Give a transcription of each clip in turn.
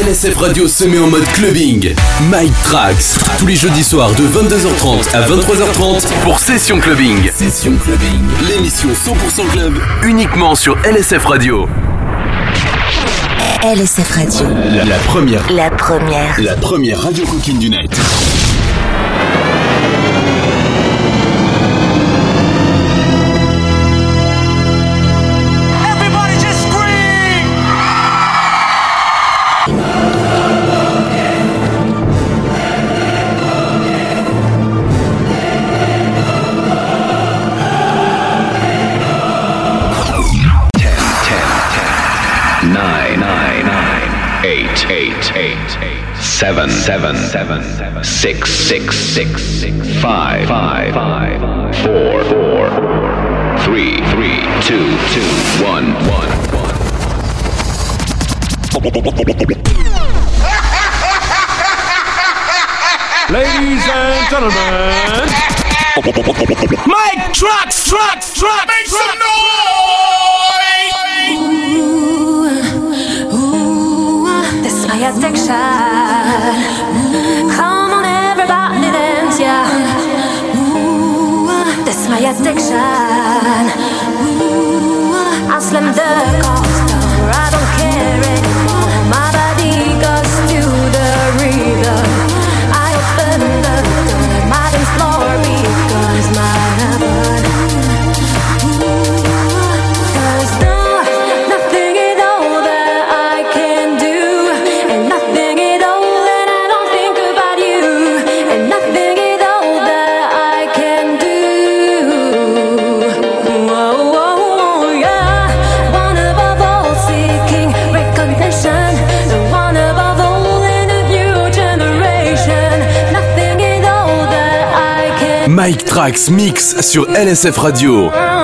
LSF Radio se met en mode clubbing. Mike Tracks, tous les jeudis soirs de 22h30 à 23h30 pour Session Clubbing. Session Clubbing, l'émission 100% club uniquement sur LSF Radio. LSF Radio. La, première. La première. La première radio coquine du net. seven, seven, seven, seven, six, six, six, six, five, five, five, four, four, three, three, two, two, one, one, one. Ladies and gentlemen, Mike Trucks, Trucks, Trucks, make some noise! Ooh, ooh, that's why I take. Addiction. Ooh, I slam the cost. I don't care. Mike Trax Mix sur LSF Radio.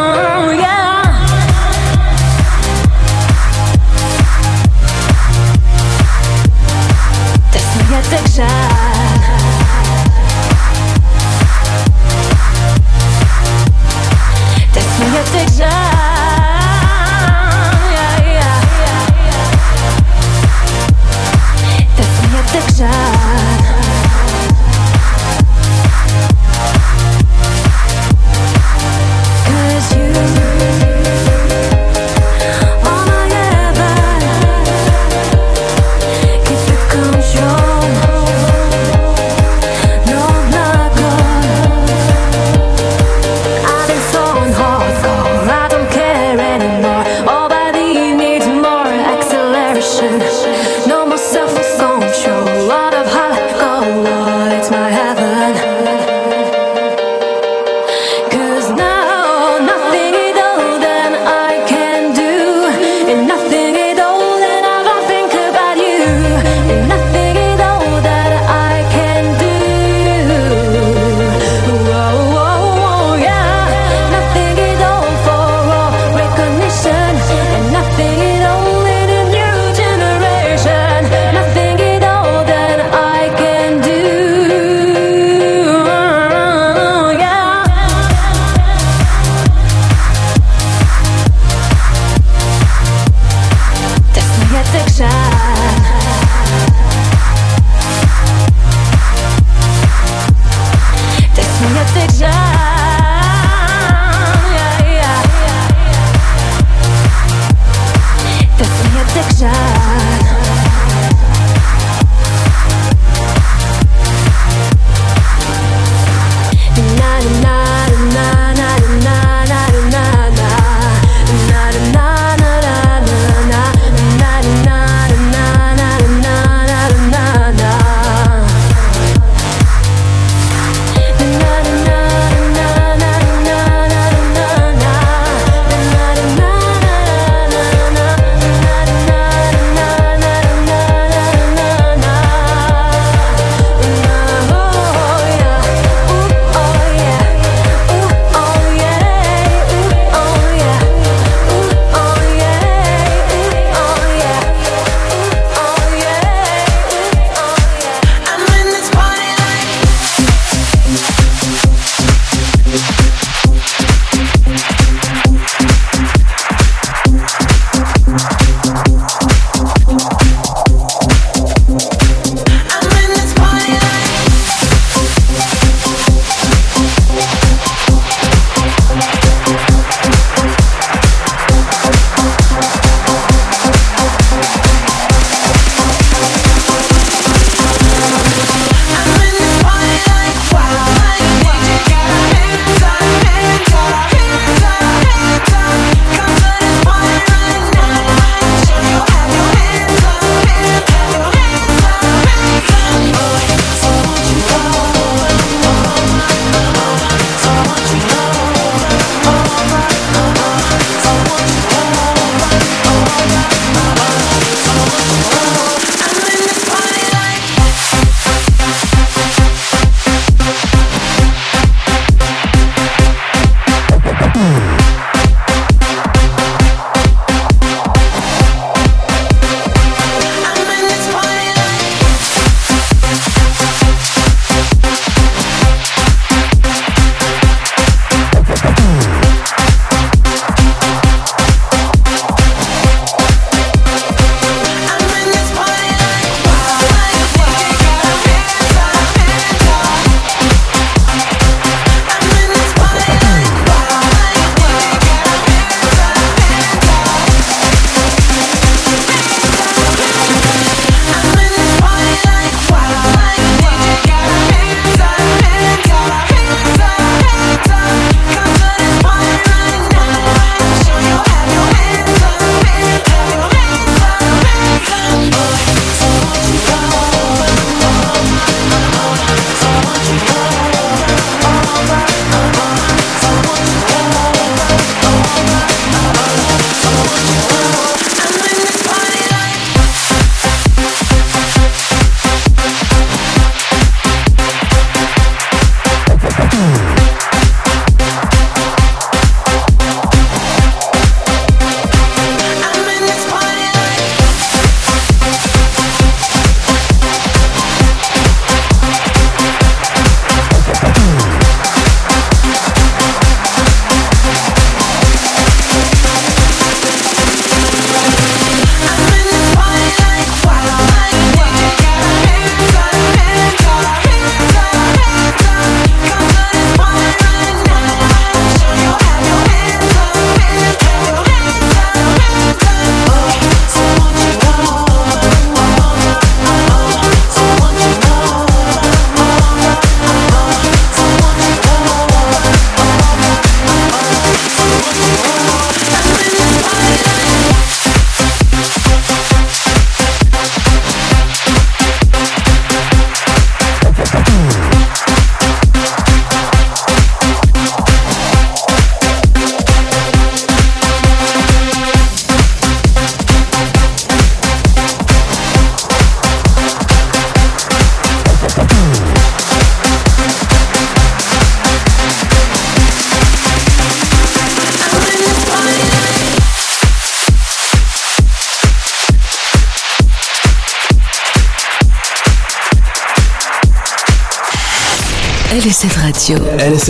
perfect now.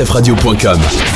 sfradio.com.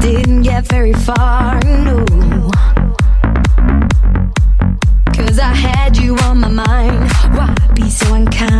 didn't get very far, no. Cause I had you on my mind. Why be so unkind?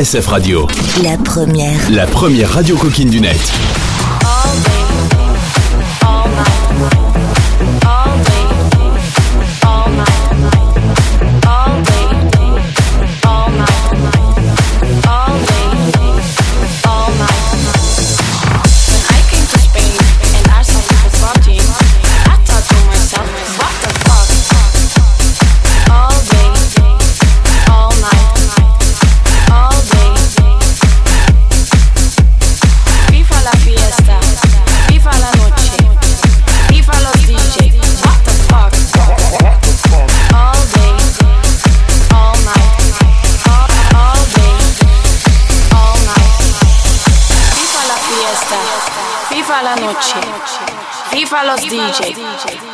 DSF Radio. La première. La première radio coquine du net.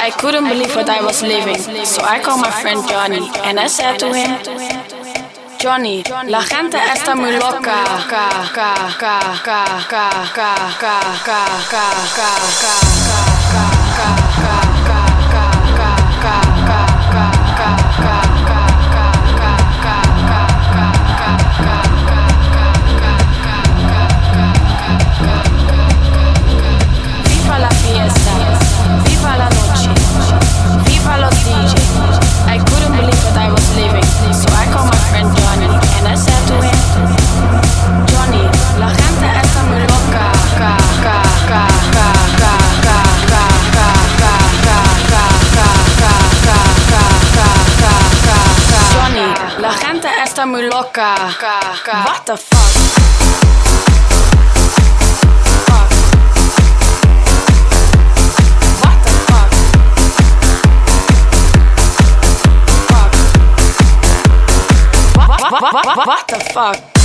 I couldn't believe what I was living, so I called my friend Johnny and I said to him, Johnny, la gente está muy loca. muy loca. What the fuck? What, what, what, what the fuck?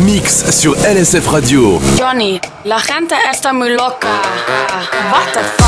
Mix sur LSF Radio. Johnny, la gente está muy loca. What the fuck?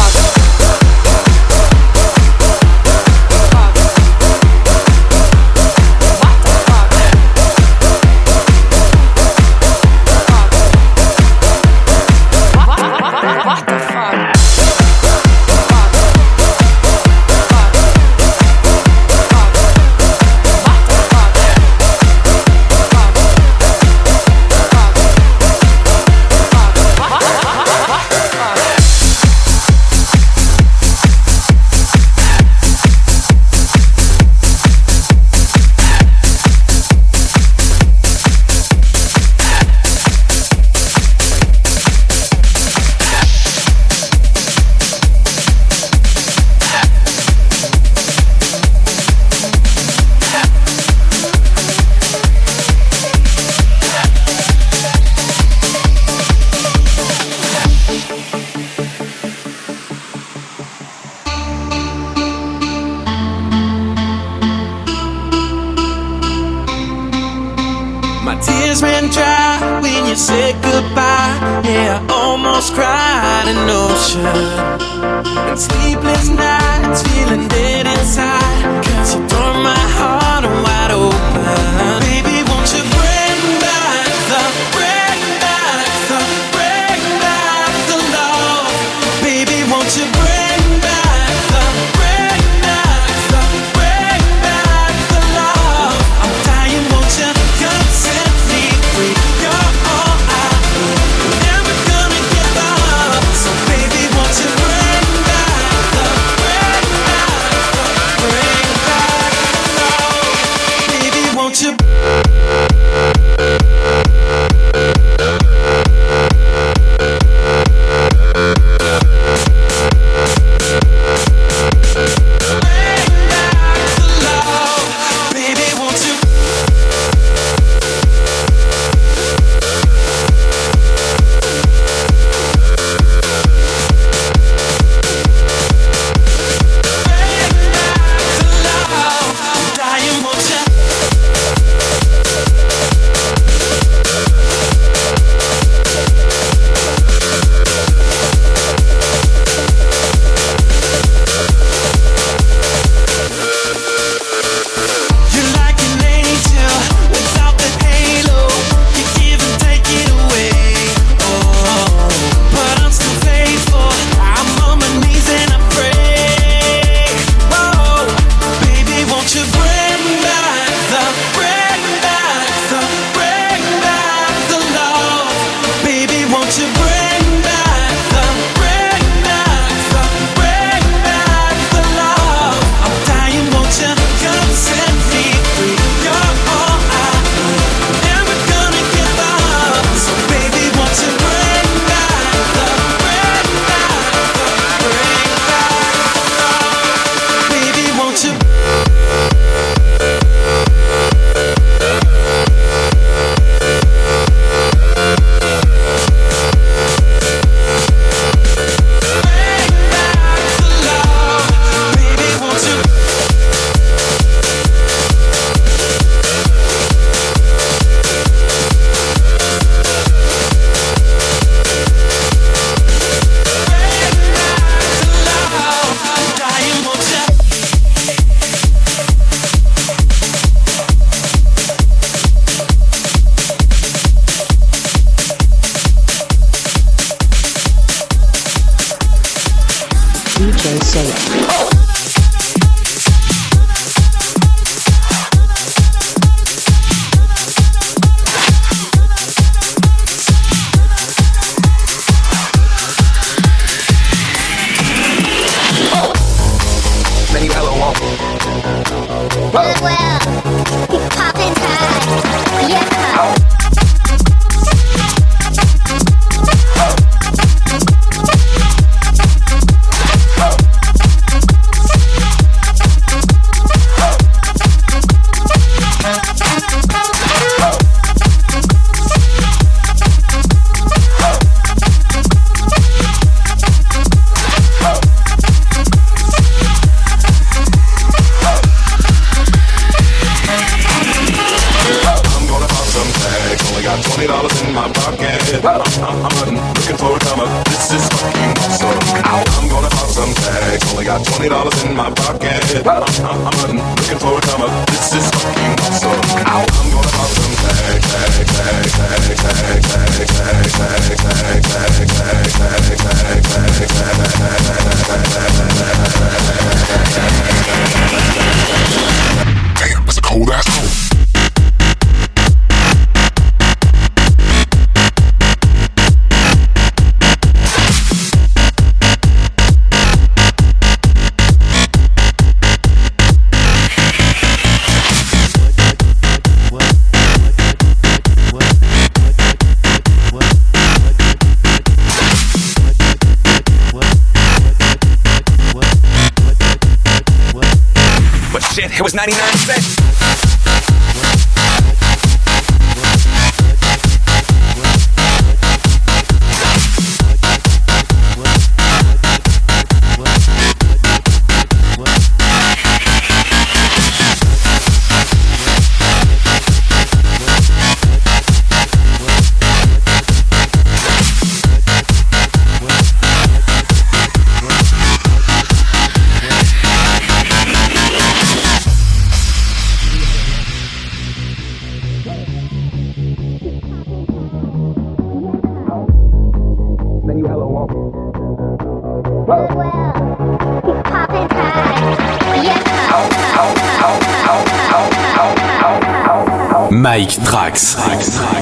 Mike Trax.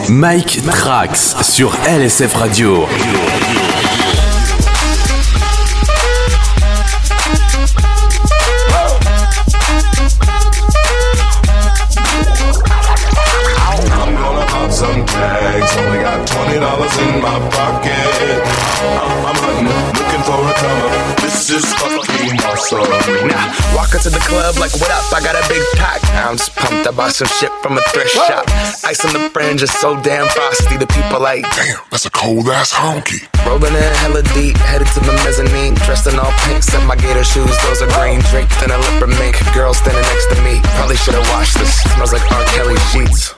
Mike Trax sur LSF Radio. Some tags. Only got twenty dollars in my pocket. I'm, I'm looking for a come up. This is fucking. Now, walk into the club like, what up? I got a big pack. I'm just pumped. I bought some shit from a thrift shop. Ice on the fringe is so damn frosty. The people like, damn, that's a cold ass honky. Rolling in hella deep, headed to the mezzanine. Dressed in all pink, set my gator shoes. Those are green, draped in a leopard mink. Girl standing next to me. Probably should've washed this. Smells like R. Kelly sheets.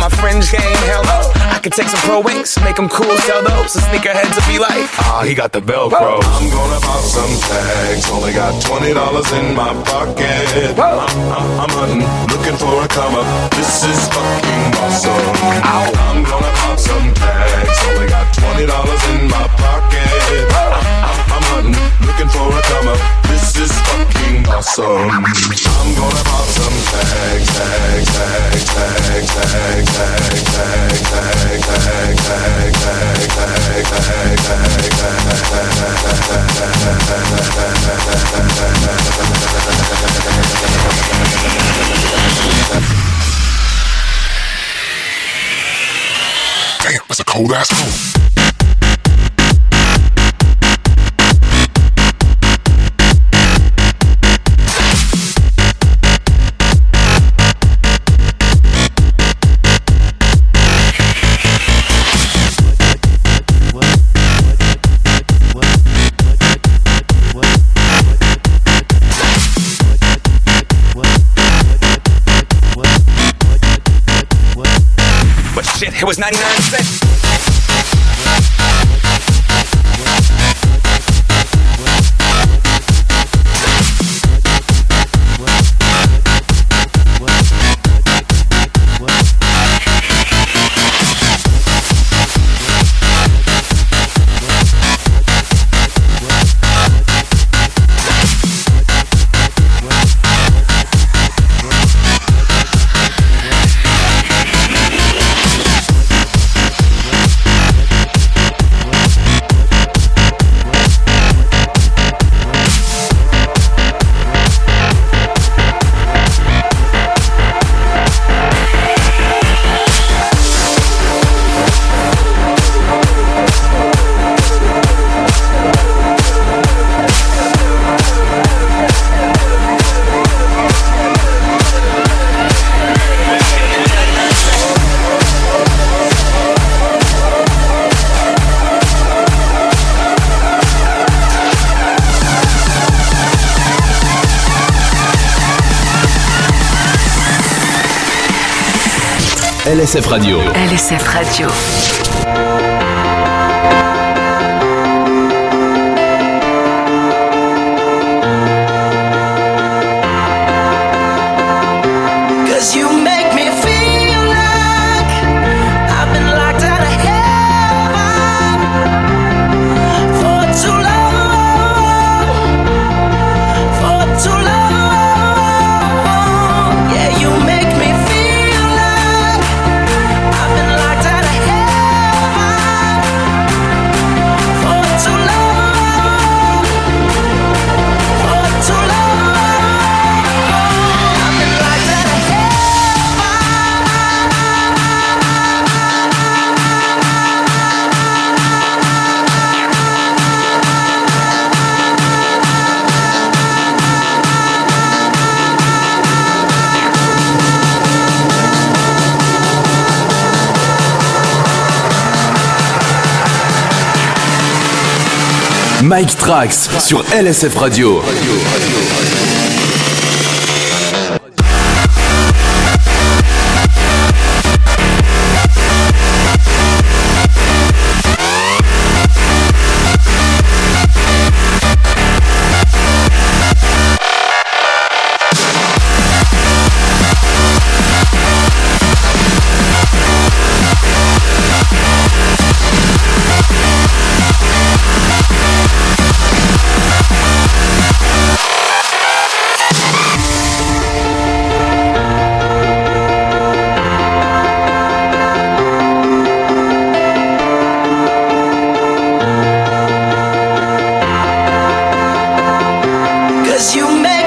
my fringe game. Hell no. I could take some pro wings, make them cool, sell those. The sneakerheads will be like, ah, he got the Velcro. I'm gonna pop some tags. Only got twenty dollars in my pocket. I'm, I'm, uh, uh, I'm hunting, looking for a come up. This is fucking awesome. I'm gonna pop some tags. Only got twenty dollars in my pocket. I'm hunting, uh, looking for a come up. This is fucking awesome. I'm gonna pop some tags, tags, tags, tags, tags, tags, tags, tags, tags, tags, tags, tags, tags, tags, tags, Damn, that's a cold ass LSF Radio. LSF Radio. Mike Trax sur LSF Radio. Cause you make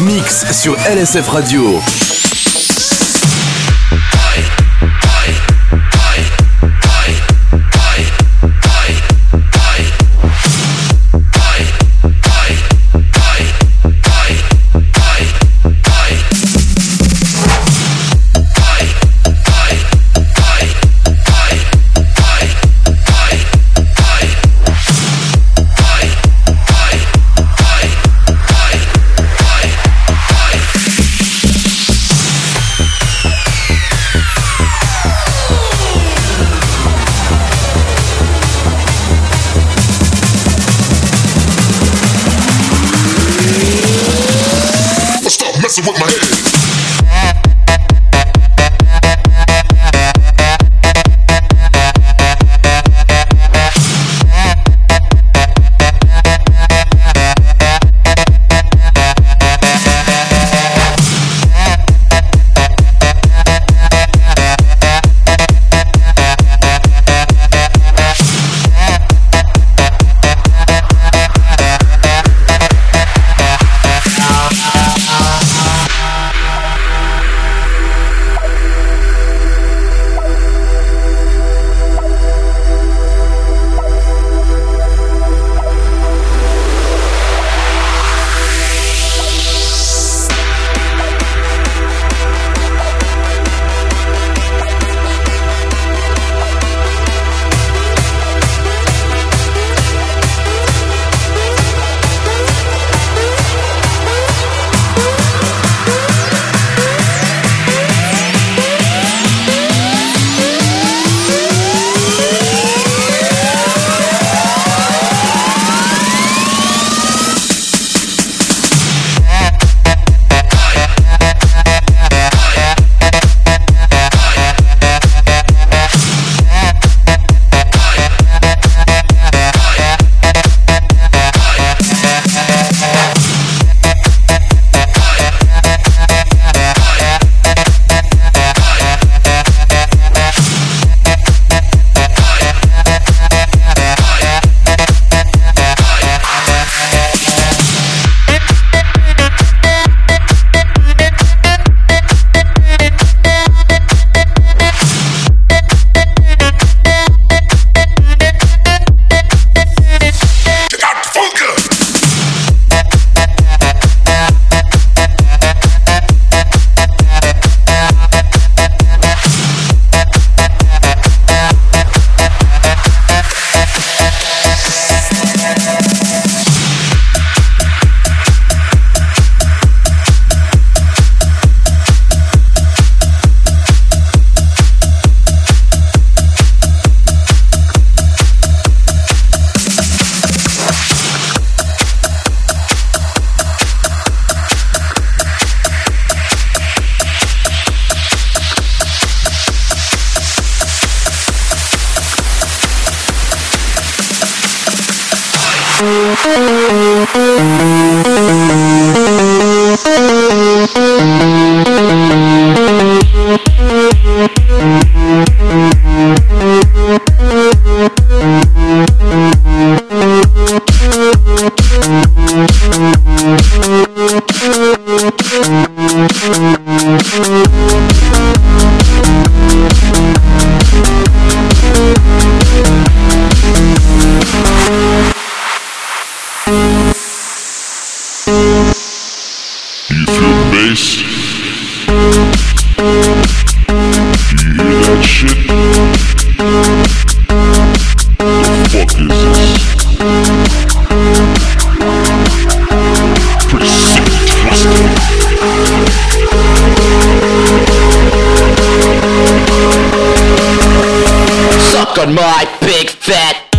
Mix sur LSF Radio. Suck on my big fat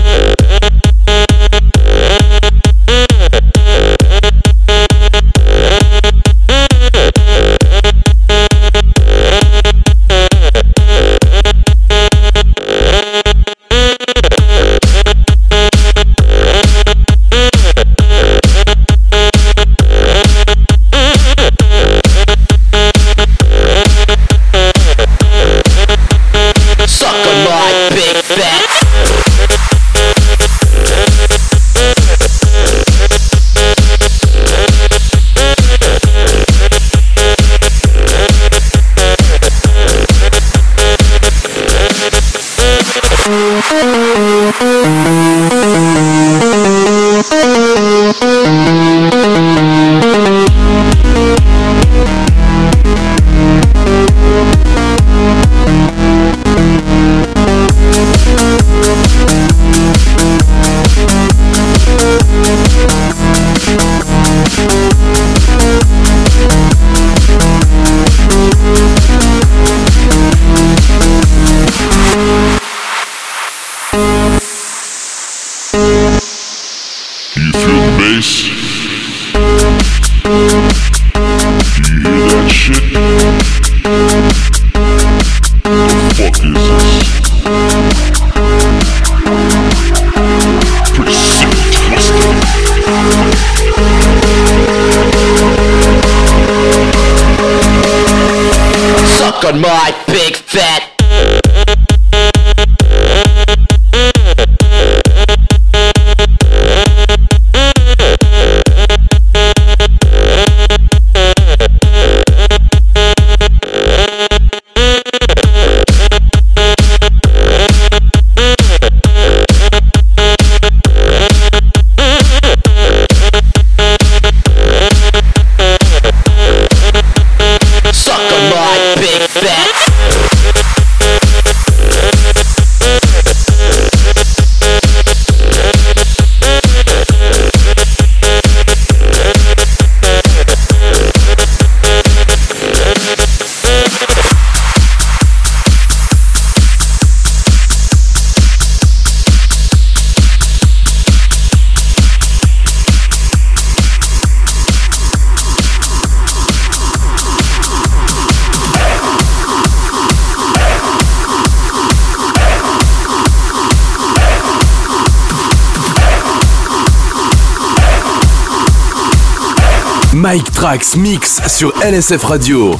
Max Mix sur LSF Radio.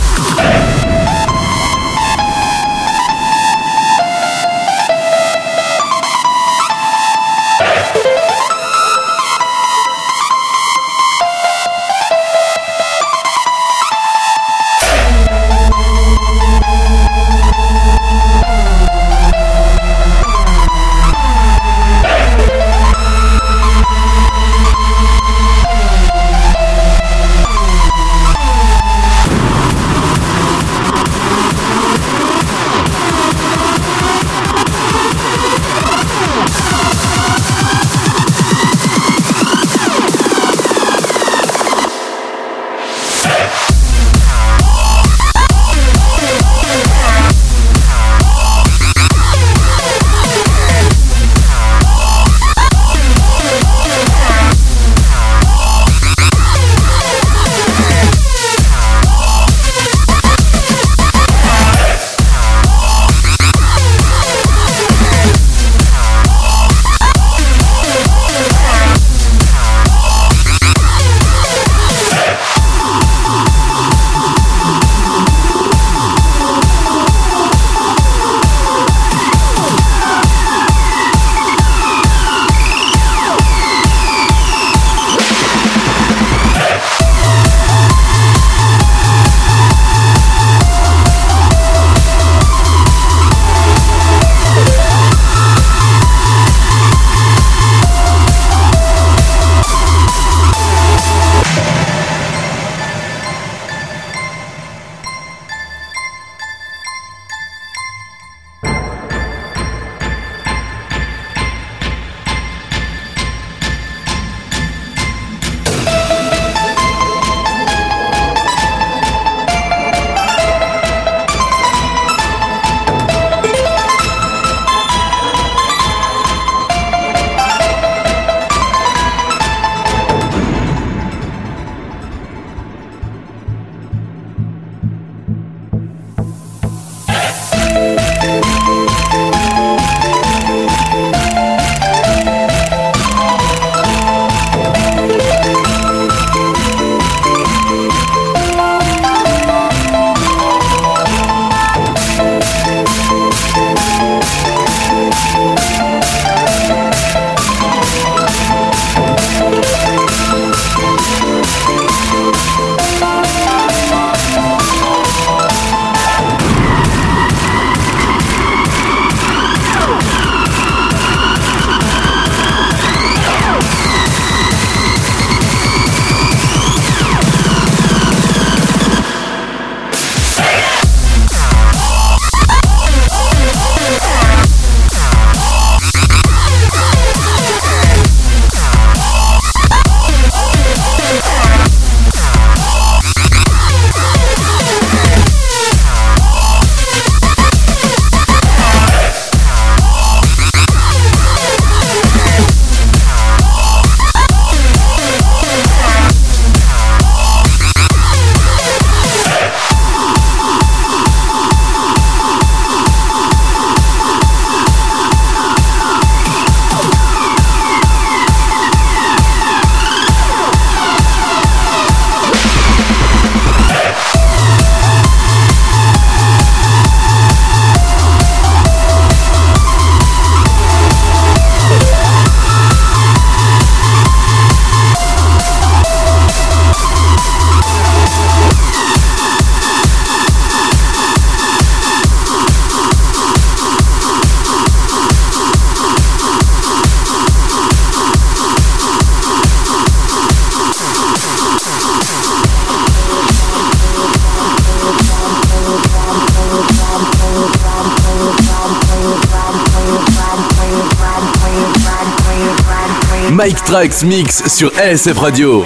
Trax Mix sur LSF Radio.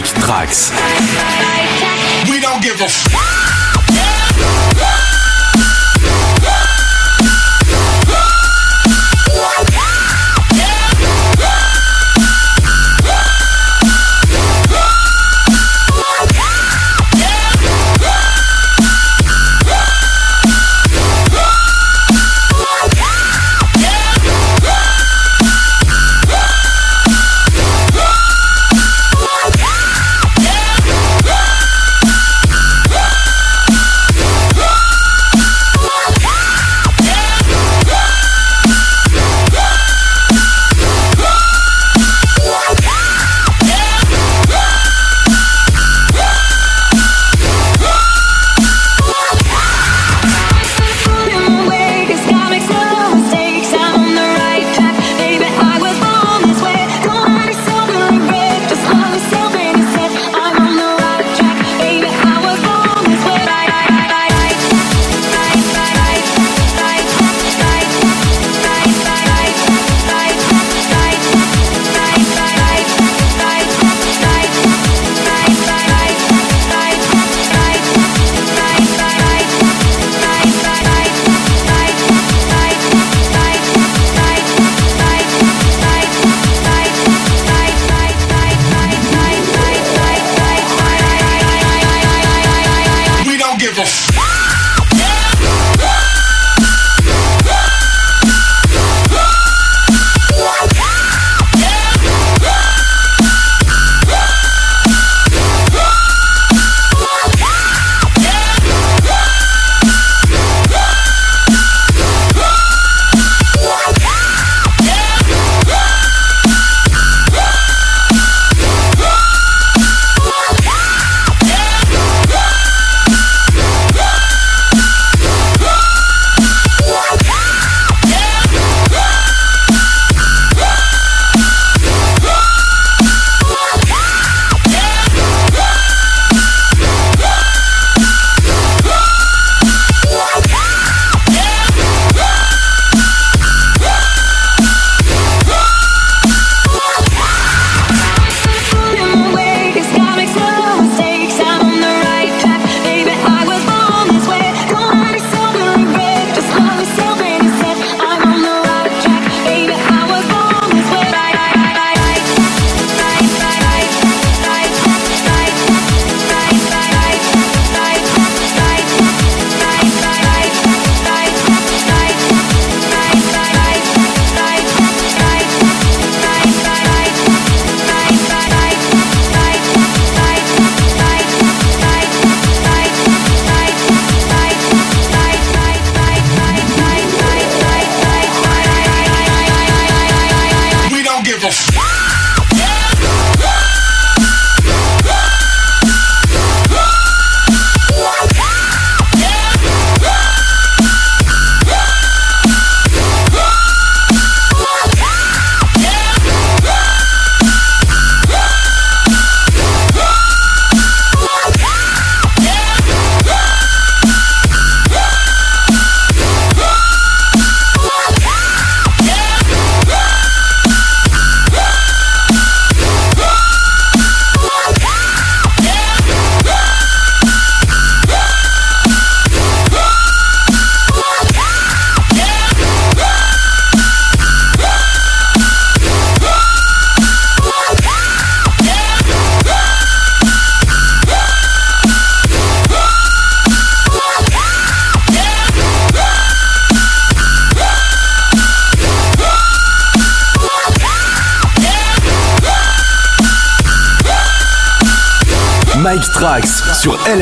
Mike. We don't give a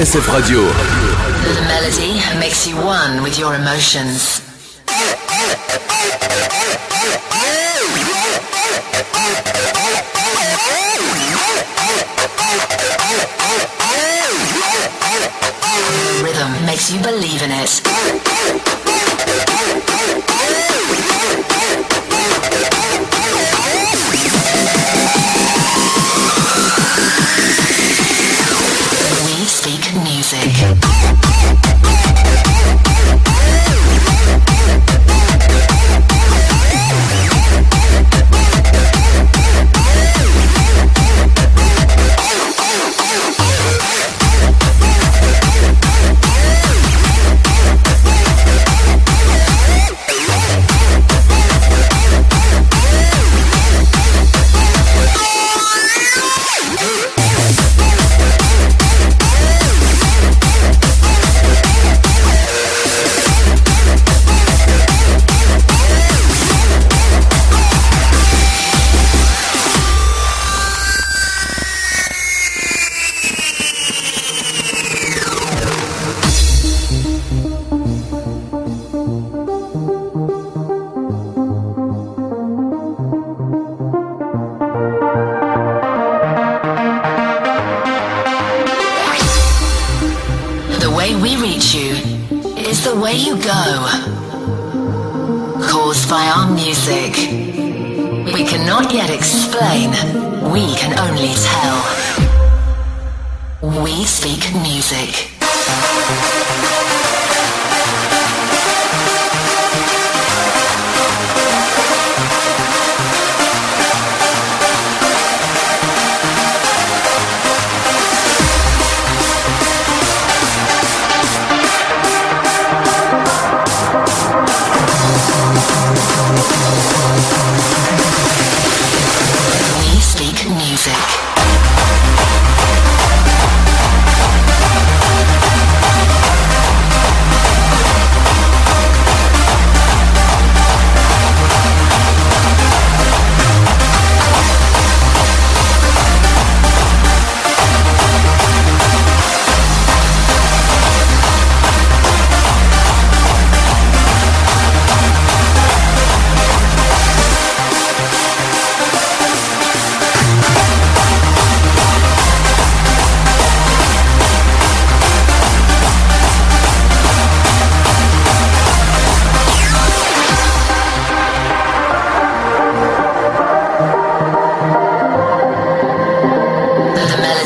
sur LSF Radio. The melody makes you one with your emotions.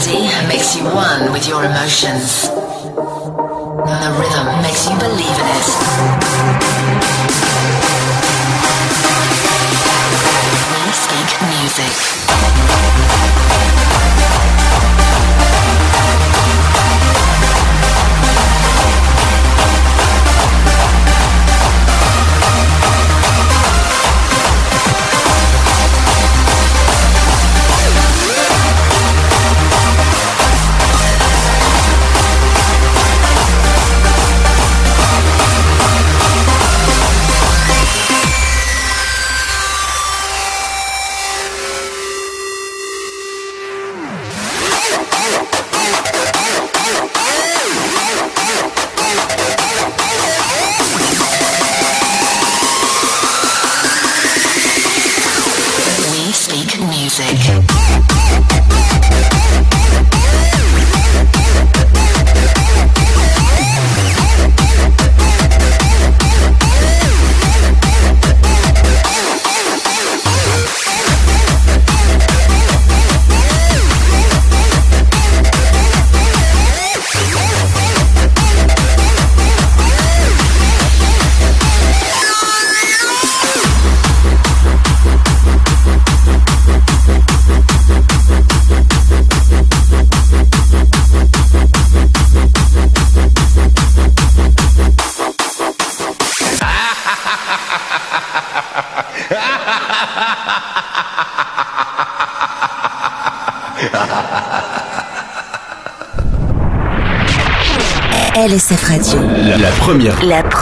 Melody makes you one with your emotions. And the rhythm makes you believe in it.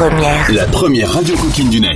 La première radio coquine du net.